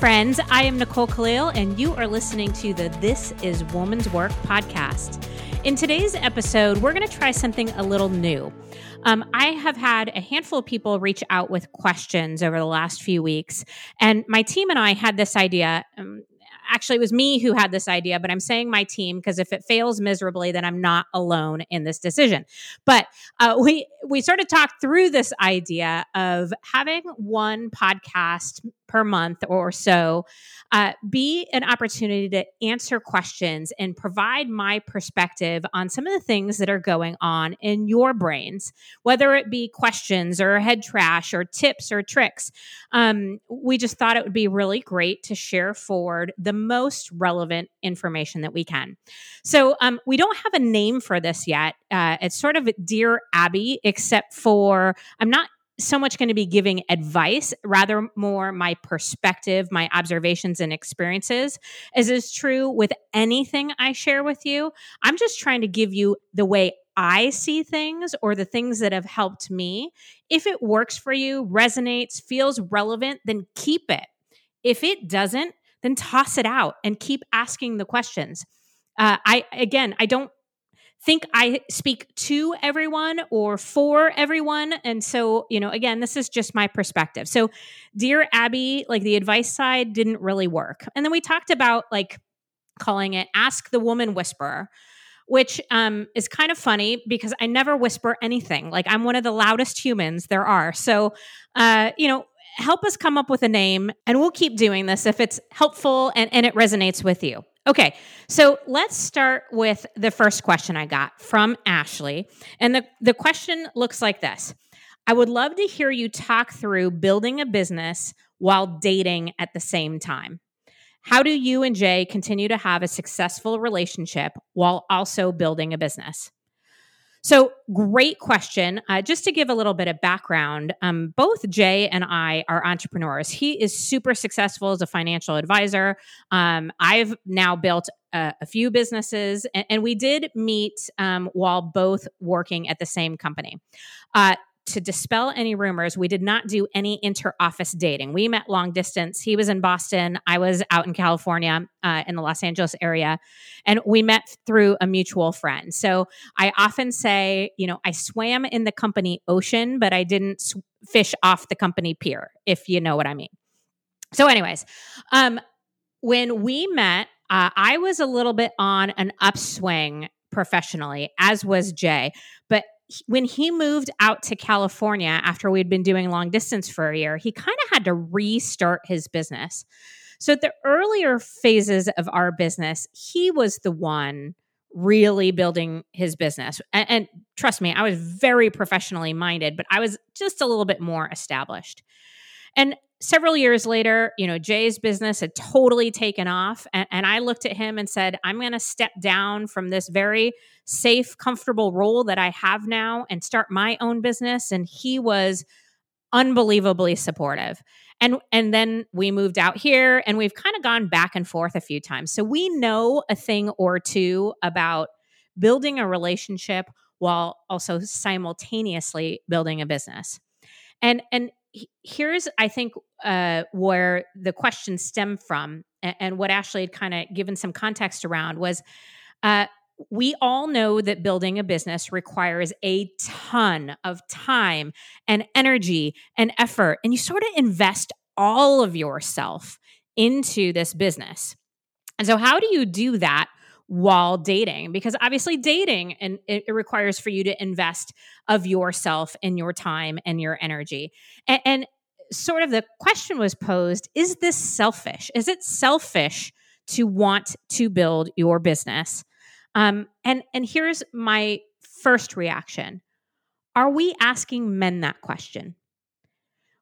friends. I am Nicole Kalil, and you are listening to the This is Woman's Work podcast. In today's episode, we're going to try something a little new. Um, I have had a handful of people reach out with questions over the last few weeks, and my team and I had this idea. Um, actually it was me who had this idea but i'm saying my team because if it fails miserably then i'm not alone in this decision but uh, we we sort of talked through this idea of having one podcast per month or so uh, be an opportunity to answer questions and provide my perspective on some of the things that are going on in your brains, whether it be questions or head trash or tips or tricks. Um, we just thought it would be really great to share forward the most relevant information that we can. So um, we don't have a name for this yet. Uh, it's sort of Dear Abby, except for I'm not so much going to be giving advice, rather more my perspective, my observations and experiences. As is true with anything I share with you, I'm just trying to give you the way I see things or the things that have helped me. If it works for you, resonates, feels relevant, then keep it. If it doesn't, then toss it out and keep asking the questions. Uh, I again, I don't think I speak to everyone or for everyone. And so, you know, again, this is just my perspective. So, Dear Abby, like the advice side didn't really work. And then we talked about like calling it Ask the Woman Whisperer. Which um, is kind of funny because I never whisper anything. Like I'm one of the loudest humans there are. So, uh, you know, help us come up with a name and we'll keep doing this if it's helpful and, and it resonates with you. Okay, so let's start with the first question I got from Ashley. And the, the question looks like this I would love to hear you talk through building a business while dating at the same time. How do you and Jay continue to have a successful relationship while also building a business? So, great question. Uh, just to give a little bit of background, um, both Jay and I are entrepreneurs. He is super successful as a financial advisor. Um, I've now built a, a few businesses, and, and, we did meet um, while both working at the same company. Uh, to dispel any rumors, we did not do any inter office dating. We met long distance. He was in Boston. I was out in California, uh, in the Los Angeles area. And we met through a mutual friend. So I often say, you know, I swam in the company ocean, but I didn't sw- fish off the company pier, if you know what I mean. So, anyways, um, when we met, uh, I was a little bit on an upswing professionally, as was Jay. But when he moved out to California after we'd been doing long distance for a year, he kind of had to restart his business. So, at the earlier phases of our business, he was the one really building his business. And, and, trust me, I was very professionally minded, but I was just a little bit more established. And several years later, you know, Jay's business had totally taken off. And, and I looked at him and said, I'm going to step down from this very safe, comfortable role that I have now and start my own business. And he was unbelievably supportive. And and then we moved out here and we've kind of gone back and forth a few times. So we know a thing or two about building a relationship while also simultaneously building a business. And and here's i think uh, where the question stemmed from and, and what ashley had kind of given some context around was uh, we all know that building a business requires a ton of time and energy and effort and you sort of invest all of yourself into this business. And so how do you do that while dating because obviously dating and it, it, requires for you to invest of yourself and your time and your energy. And, and sort of the question was posed is this selfish? Is it selfish to want to build your business? Um, and and here's my first reaction. Are we asking men that question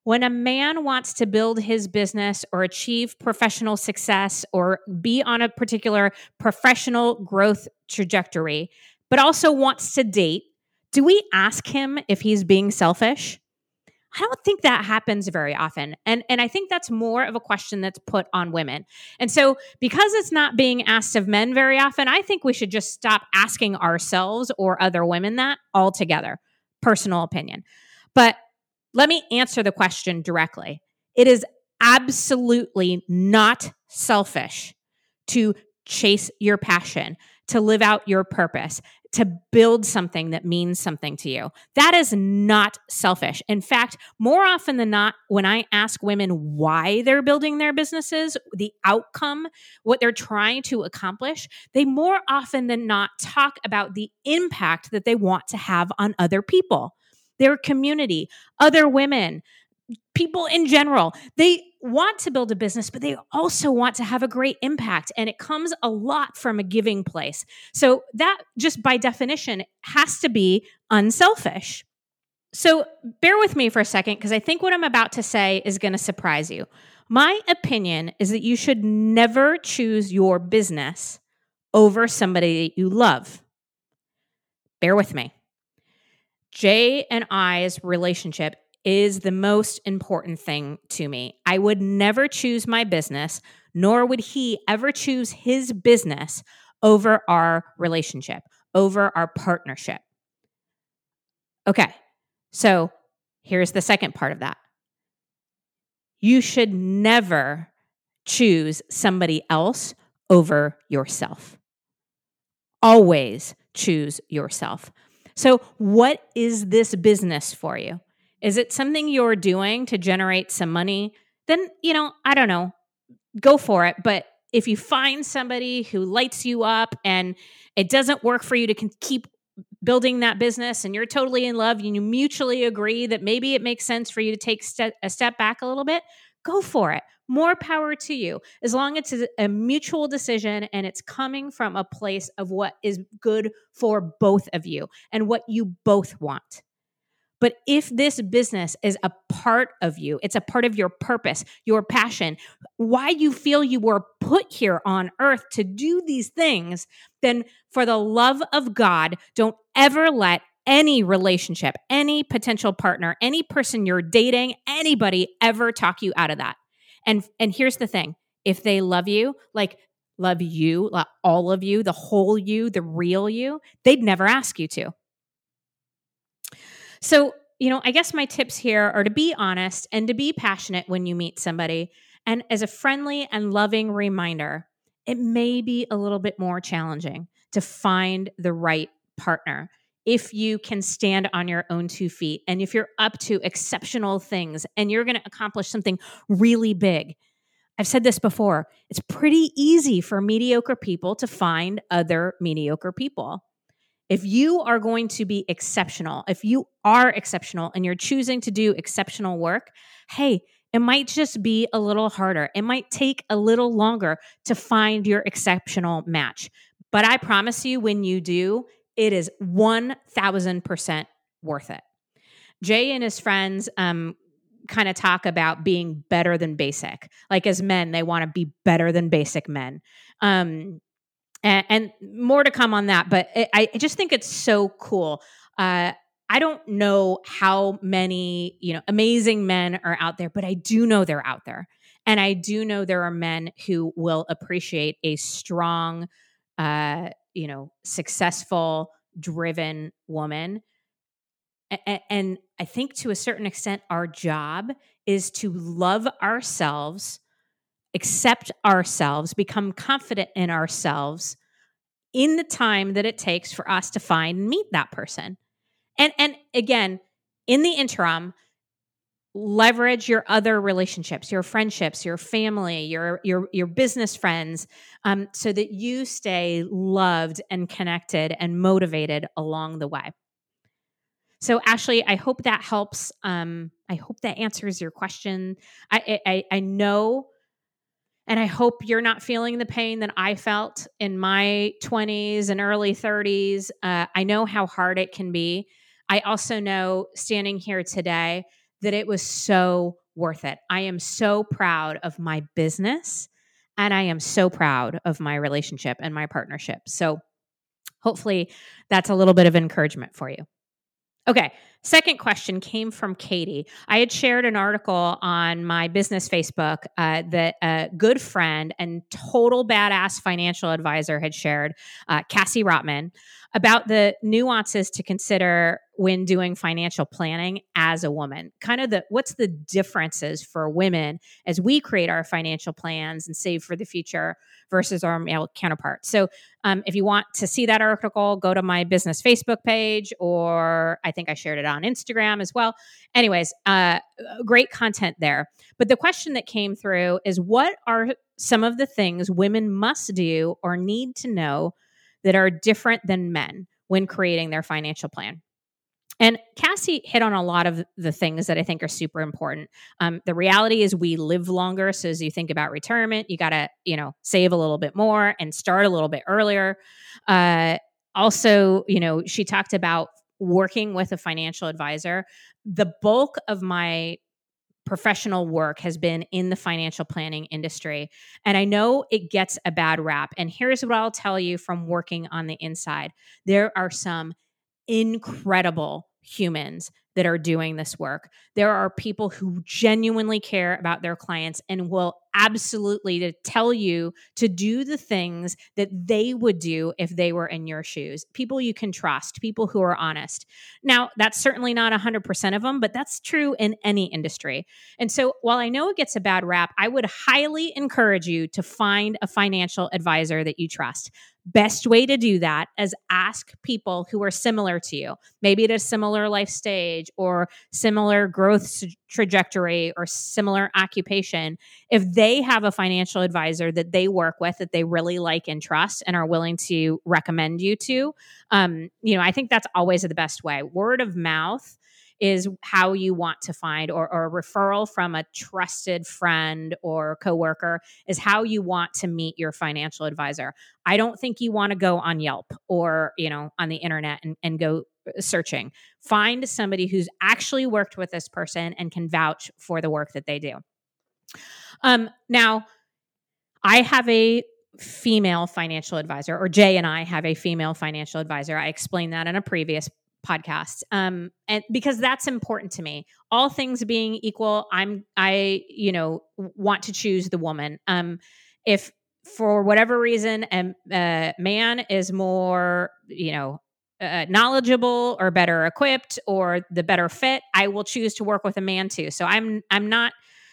when a man wants to build his business or achieve professional success or be on a particular professional growth trajectory, but also wants to date, do we ask him if he's being selfish? I don't think that happens very often. And and I think that's more of a question that's put on women. And so because it's not being asked of men very often, I think we should just stop asking ourselves or other women that altogether. Personal opinion. But let me answer the question directly. It is absolutely not selfish to chase your passion, to live out your purpose, to build something that means something to you. That is not selfish. In fact, more often than not, when I ask women why they're building their businesses, the outcome, what they're trying to accomplish, they more often than not talk about the impact that they want to have on other people, their community, other women, people in general. They want to build a business, but they also want to have a great impact. And it comes a lot from a giving place. So that just by definition has to be unselfish. So bear with me for a second because I think what I'm about to say is going to surprise you. My opinion is that you should never choose your business over somebody that you love. Bear with me. Jay and I's relationship is the most important thing to me. I would never choose my business, nor would he ever choose his business over our relationship, over our partnership. Okay, so here's the second part of that. You should never choose somebody else over yourself. Always choose yourself. So, what is this business for you? Is it something you're doing to generate some money? Then, you know, I don't know, go for it. But if you find somebody who lights you up and it doesn't work for you to keep building that business and you're totally in love and you mutually agree that maybe it makes sense for you to take a step back a little bit, go for it. More power to you. As long as it's a mutual decision and it's coming from a place of what is good for both of you and what you both want. But if this business is a part of you, it's a part of your purpose, your passion, why you feel you were put here on earth to do these things, then for the love of God, don't ever let any relationship, any potential partner, any person you're dating, anybody ever talk you out of that. And and here's the thing, if they love you, like love you, all of you, the whole you, the real you, they'd never ask you to. So, you know, I guess my tips here are to be honest and to be passionate when you meet somebody. And as a friendly and loving reminder, it may be a little bit more challenging to find the right partner if you can stand on your own two feet and if you're up to exceptional things and you're going to accomplish something really big. I've said this before, it's pretty easy for mediocre people to find other mediocre people. If you are going to be exceptional, if you are exceptional and you're choosing to do exceptional work, hey, it might just be a little harder. It might take a little longer to find your exceptional match. But I promise you, when you do, it is 1000% worth it. Jay and his friends um, kind of talk about being better than basic. Like as men, they want to be better than basic men. Um, and, and more to come on that. But it, I, just think it's so cool. Uh, I don't know how many you know amazing men are out there, but I do know they're out there, and I do know there are men who will appreciate a strong, uh, you know, successful, driven woman. And, and I think to a certain extent, our job is to love ourselves accept ourselves, become confident in ourselves in the time that it takes for us to find and meet that person. And and again, in the interim, leverage your other relationships, your friendships, your family, your your your business friends, um, so that you stay loved and connected and motivated along the way. So, Ashley, I hope that helps. Um, I hope that answers your question. I, I, I know and I hope you're not feeling the pain that I felt in my 20s and early 30s. Uh, I know how hard it can be. I also know standing here today that it was so worth it. I am so proud of my business and I am so proud of my relationship and my partnership. So hopefully that's a little bit of encouragement for you. Okay, second question came from Katie. I had shared an article on my business Facebook uh, that a good friend and total badass financial advisor had shared, uh, Cassie Rotman, about the nuances to consider when doing financial planning as a woman. Kind of the what's the differences for women as we create our financial plans and save for the future versus our male counterparts. So, um, if you want to see that article, go to my business Facebook page, or I think I shared it on Instagram as well. Anyways, uh, great content there. But the question that came through is what are some of the things women must do or need to know that are different than men when creating their financial plan? And Cassie hit on a lot of the things that I think are super important. Um, the reality is we live longer. So as you think about retirement, you got to, you know, save a little bit more and start a little bit earlier. Uh, also, you know, she talked about working with a financial advisor. The bulk of my professional work has been in the financial planning industry. And I know it gets a bad rap. And here's what I'll tell you from working on the inside there are some incredible humans that are doing this work. There are people who genuinely care about their clients and will absolutely tell you to do the things that they would do if they were in your shoes. People you can trust, people who are honest. Now, that's certainly not 100% of them, but that's true in any industry. And so, while I know it gets a bad rap, I would highly encourage you to find a financial advisor that you trust. Best way to do that is ask people who are similar to you, maybe at a similar life stage or similar growth trajectory or similar occupation. If they have a financial advisor that they work with that they really like and trust and are willing to recommend you to, um, you know, I think that's always the best way. Word of mouth is how you want to find or, or a referral from a trusted friend or coworker is how you want to meet your financial advisor. I don't think you want to go on yelp or you know on the internet and, and go uh, searching. Find somebody who's actually worked with this person and can vouch for the work that they do. Um, now i have a female financial advisor or jay and i have a female financial advisor. I explained that in a previous podcast um and because that's important to me. All things being equal i'm i you know want to choose the woman. Um if for whatever reason a, a man is more you know uh, knowledgeable or better equipped or the better fit i will choose to work with a man too. So i'm i'm not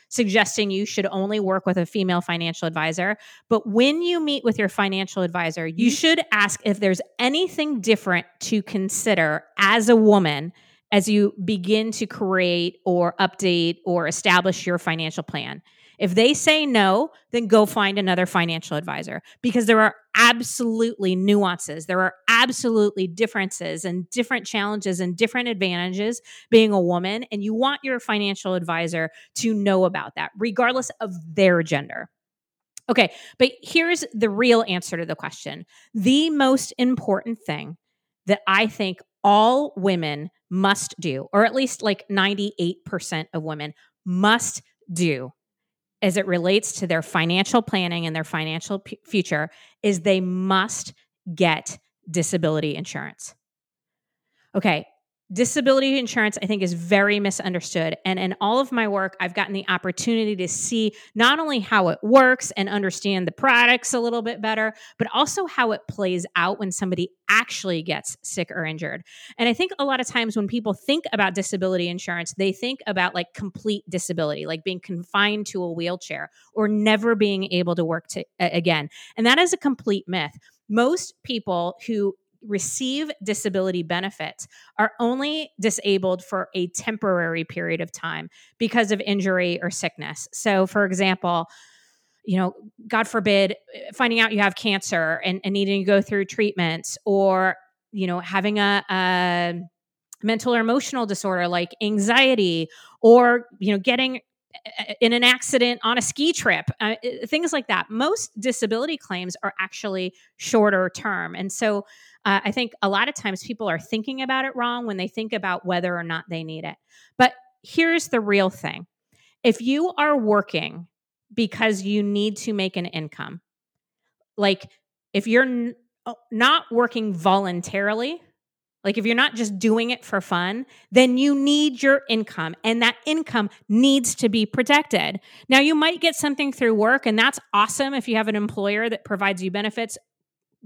suggesting you should only work with a female financial advisor. But when you meet with your financial advisor, you mm-hmm. should ask if there's anything different to consider as a woman as you begin to create or update or establish your financial plan. If they say no, then go find another financial advisor because there are absolutely nuances. There are absolutely differences and different challenges and different advantages being a woman. And you want your financial advisor to know about that, regardless of their gender. Okay, but here's the real answer to the question. The most important thing that I think all women must do, or at least like 98% of women must do as it relates to their financial planning and their financial p- future is they must get disability insurance. Okay, disability insurance i think is very misunderstood. And in all of my work i've gotten the opportunity to see not only how it works and understand the products a little bit better but also how it plays out when somebody actually gets sick or injured. And i think a lot of times when people think about disability insurance they think about like complete disability like being confined to a wheelchair or never being able to work to, again. And that is a complete myth. Most people who receive disability benefits are only disabled for a temporary period of time because of injury or sickness. So, for example, you know, God forbid, uh, finding out you have cancer and, and needing to go through treatments, or, you know, having a, a mental or emotional disorder like anxiety, or, you know, getting uh, uh, in an accident on a ski trip, uh, things like that. Most disability claims are actually shorter term. And so uh, I think a lot of times people are thinking about it wrong when they think about whether or not they need it. But here's the real thing if you are working because you need to make an income, like if you're n- oh, not working voluntarily, like if you're not just doing it for fun, then you need your income and that income needs to be protected. Now, you might get something through work and that's awesome if you have an employer that provides you benefits.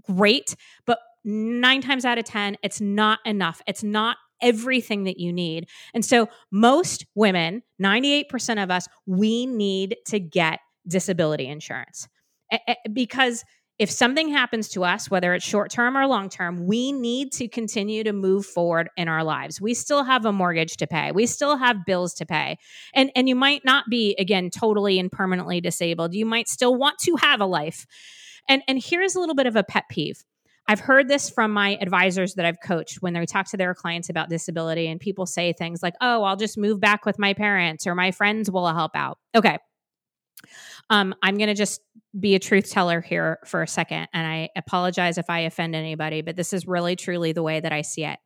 Great. But nine times out of 10, it's not enough. It's not everything that you need. And so, most women, 98% of us, we need to get disability insurance because if something happens to us, whether it's short term or long term, we need to continue to move forward in our lives. We still have a mortgage to pay. We still have bills to pay. And and you might not be again totally and permanently disabled. You might still want to have a life. And and here's a little bit of a pet peeve. I've heard this from my advisors that I've coached when they talk to their clients about disability and people say things like, "Oh, I'll just move back with my parents or my friends will help out." Okay. Um, I'm going to just be a truth teller here for a second. And I apologize if I offend anybody, but this is really truly the way that I see it.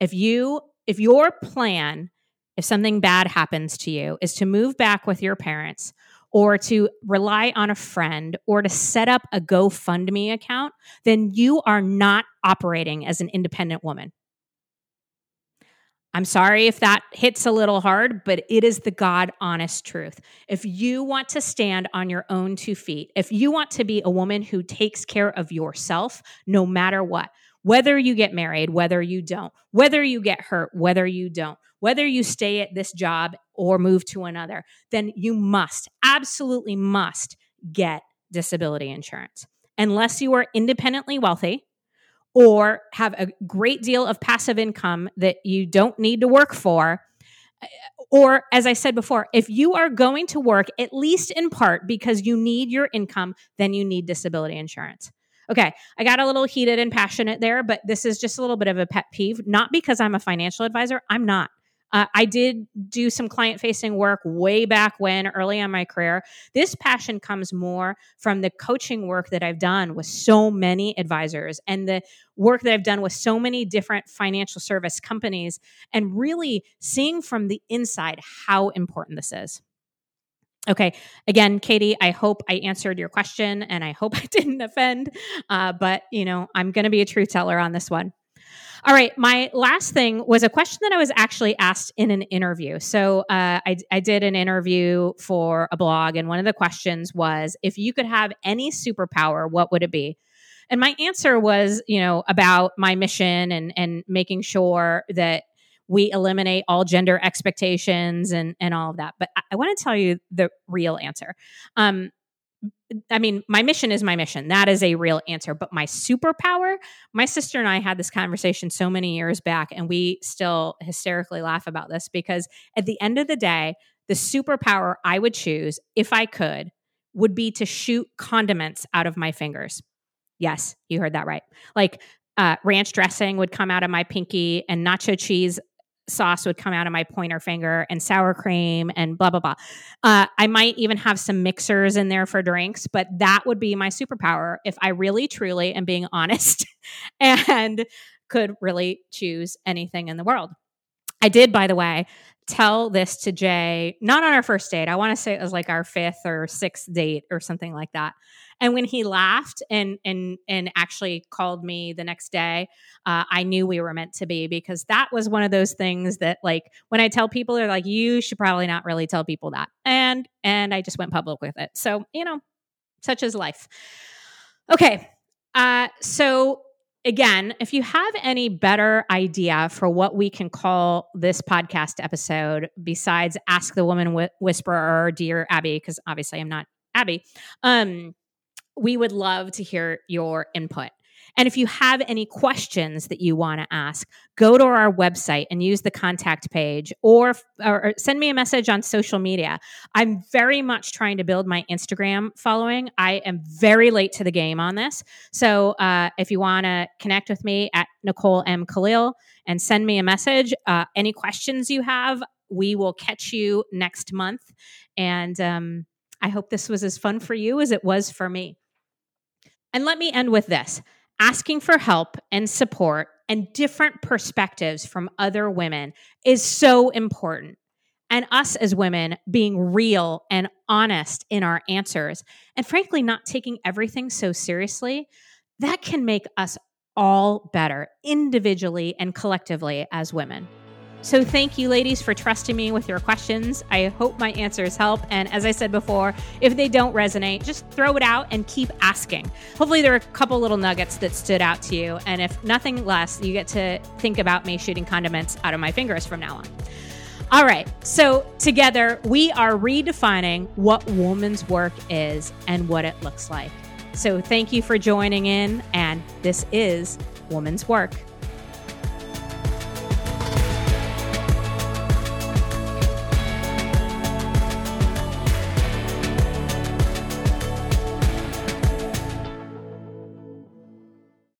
If you, if your plan, if something bad happens to you, is to move back with your parents or to rely on a friend or to set up a GoFundMe account, then you are not operating as an independent woman. I'm sorry if that hits a little hard, but it is the God honest truth. If you want to stand on your own two feet, if you want to be a woman who takes care of yourself no matter what, whether you get married, whether you don't, whether you get hurt, whether you don't, whether you stay at this job or move to another, then you must, absolutely must get disability insurance. Unless you are independently wealthy, or have a great deal of passive income that you don't need to work for. Uh, or, as I said before, if you are going to work, at least in part because you need your income, then you need disability insurance. Okay, I got a little heated and passionate there, but this is just a little bit of a pet peeve, not because I'm a financial advisor. I'm not. Uh, I did do some client facing work way back when, early on my career. This passion comes more from the coaching work that I've done with so many advisors and the work that I've done with so many different financial service companies, and really seeing from the inside how important this is. Okay. Again, Katie, I hope I answered your question and I hope I didn't offend. Uh, but, you know, I'm going to be a truth teller on this one. All right. My last thing was a question that I was actually asked in an interview. So uh, I, I did an interview for a blog, and one of the questions was if you could have any superpower, what would it be? And my answer was, you know, about my mission and and making sure that we eliminate all gender expectations and and all of that. But I, I want to tell you the real answer. Um, I mean, my mission is my mission. That is a real answer. But my superpower, my sister and I had this conversation so many years back, and we still hysterically laugh about this because at the end of the day, the superpower I would choose, if I could, would be to shoot condiments out of my fingers. Yes, you heard that right. Like uh, ranch dressing would come out of my pinky and nacho cheese sauce would come out of my pointer finger and sour cream and blah blah blah. Uh, I might even have some mixers in there for drinks, but that would be my superpower if I really truly am being honest and could really choose anything in the world. I did, by the way, tell this to Jay, not on our first date. I want to say it was like our fifth or sixth date or something like that. And when he laughed and and and actually called me the next day, uh, I knew we were meant to be because that was one of those things that like when I tell people, they're like, you should probably not really tell people that. And and I just went public with it. So you know, such is life. Okay, uh, so again, if you have any better idea for what we can call this podcast episode besides Ask the Woman Wh- Whisperer Dear Abby, because obviously I'm not Abby, um, we would love to hear your input. And if you have any questions that you want to ask, go to our website and use the contact page or, or, send me a message on social media. I'm very much trying to build my Instagram following. I am very late to the game on this. So uh, if you want to connect with me at Nicole M. Kalil and send me a message, uh, any questions you have, we will catch you next month. And um, I hope this was as fun for you as it was for me. And let me end with this asking for help and support and different perspectives from other women is so important. And us as women being real and honest in our answers, and frankly, not taking everything so seriously, that can make us all better individually and collectively as women. So, thank you, ladies, for trusting me with your questions. I hope my answers help. And as I said before, if they don't resonate, just throw it out and keep asking. Hopefully, there are a couple little nuggets that stood out to you. And if nothing less, you get to think about me shooting condiments out of my fingers from now on. All right. So, together, we are redefining what woman's work is and what it looks like. So, thank you for joining in. And this is Woman's Work.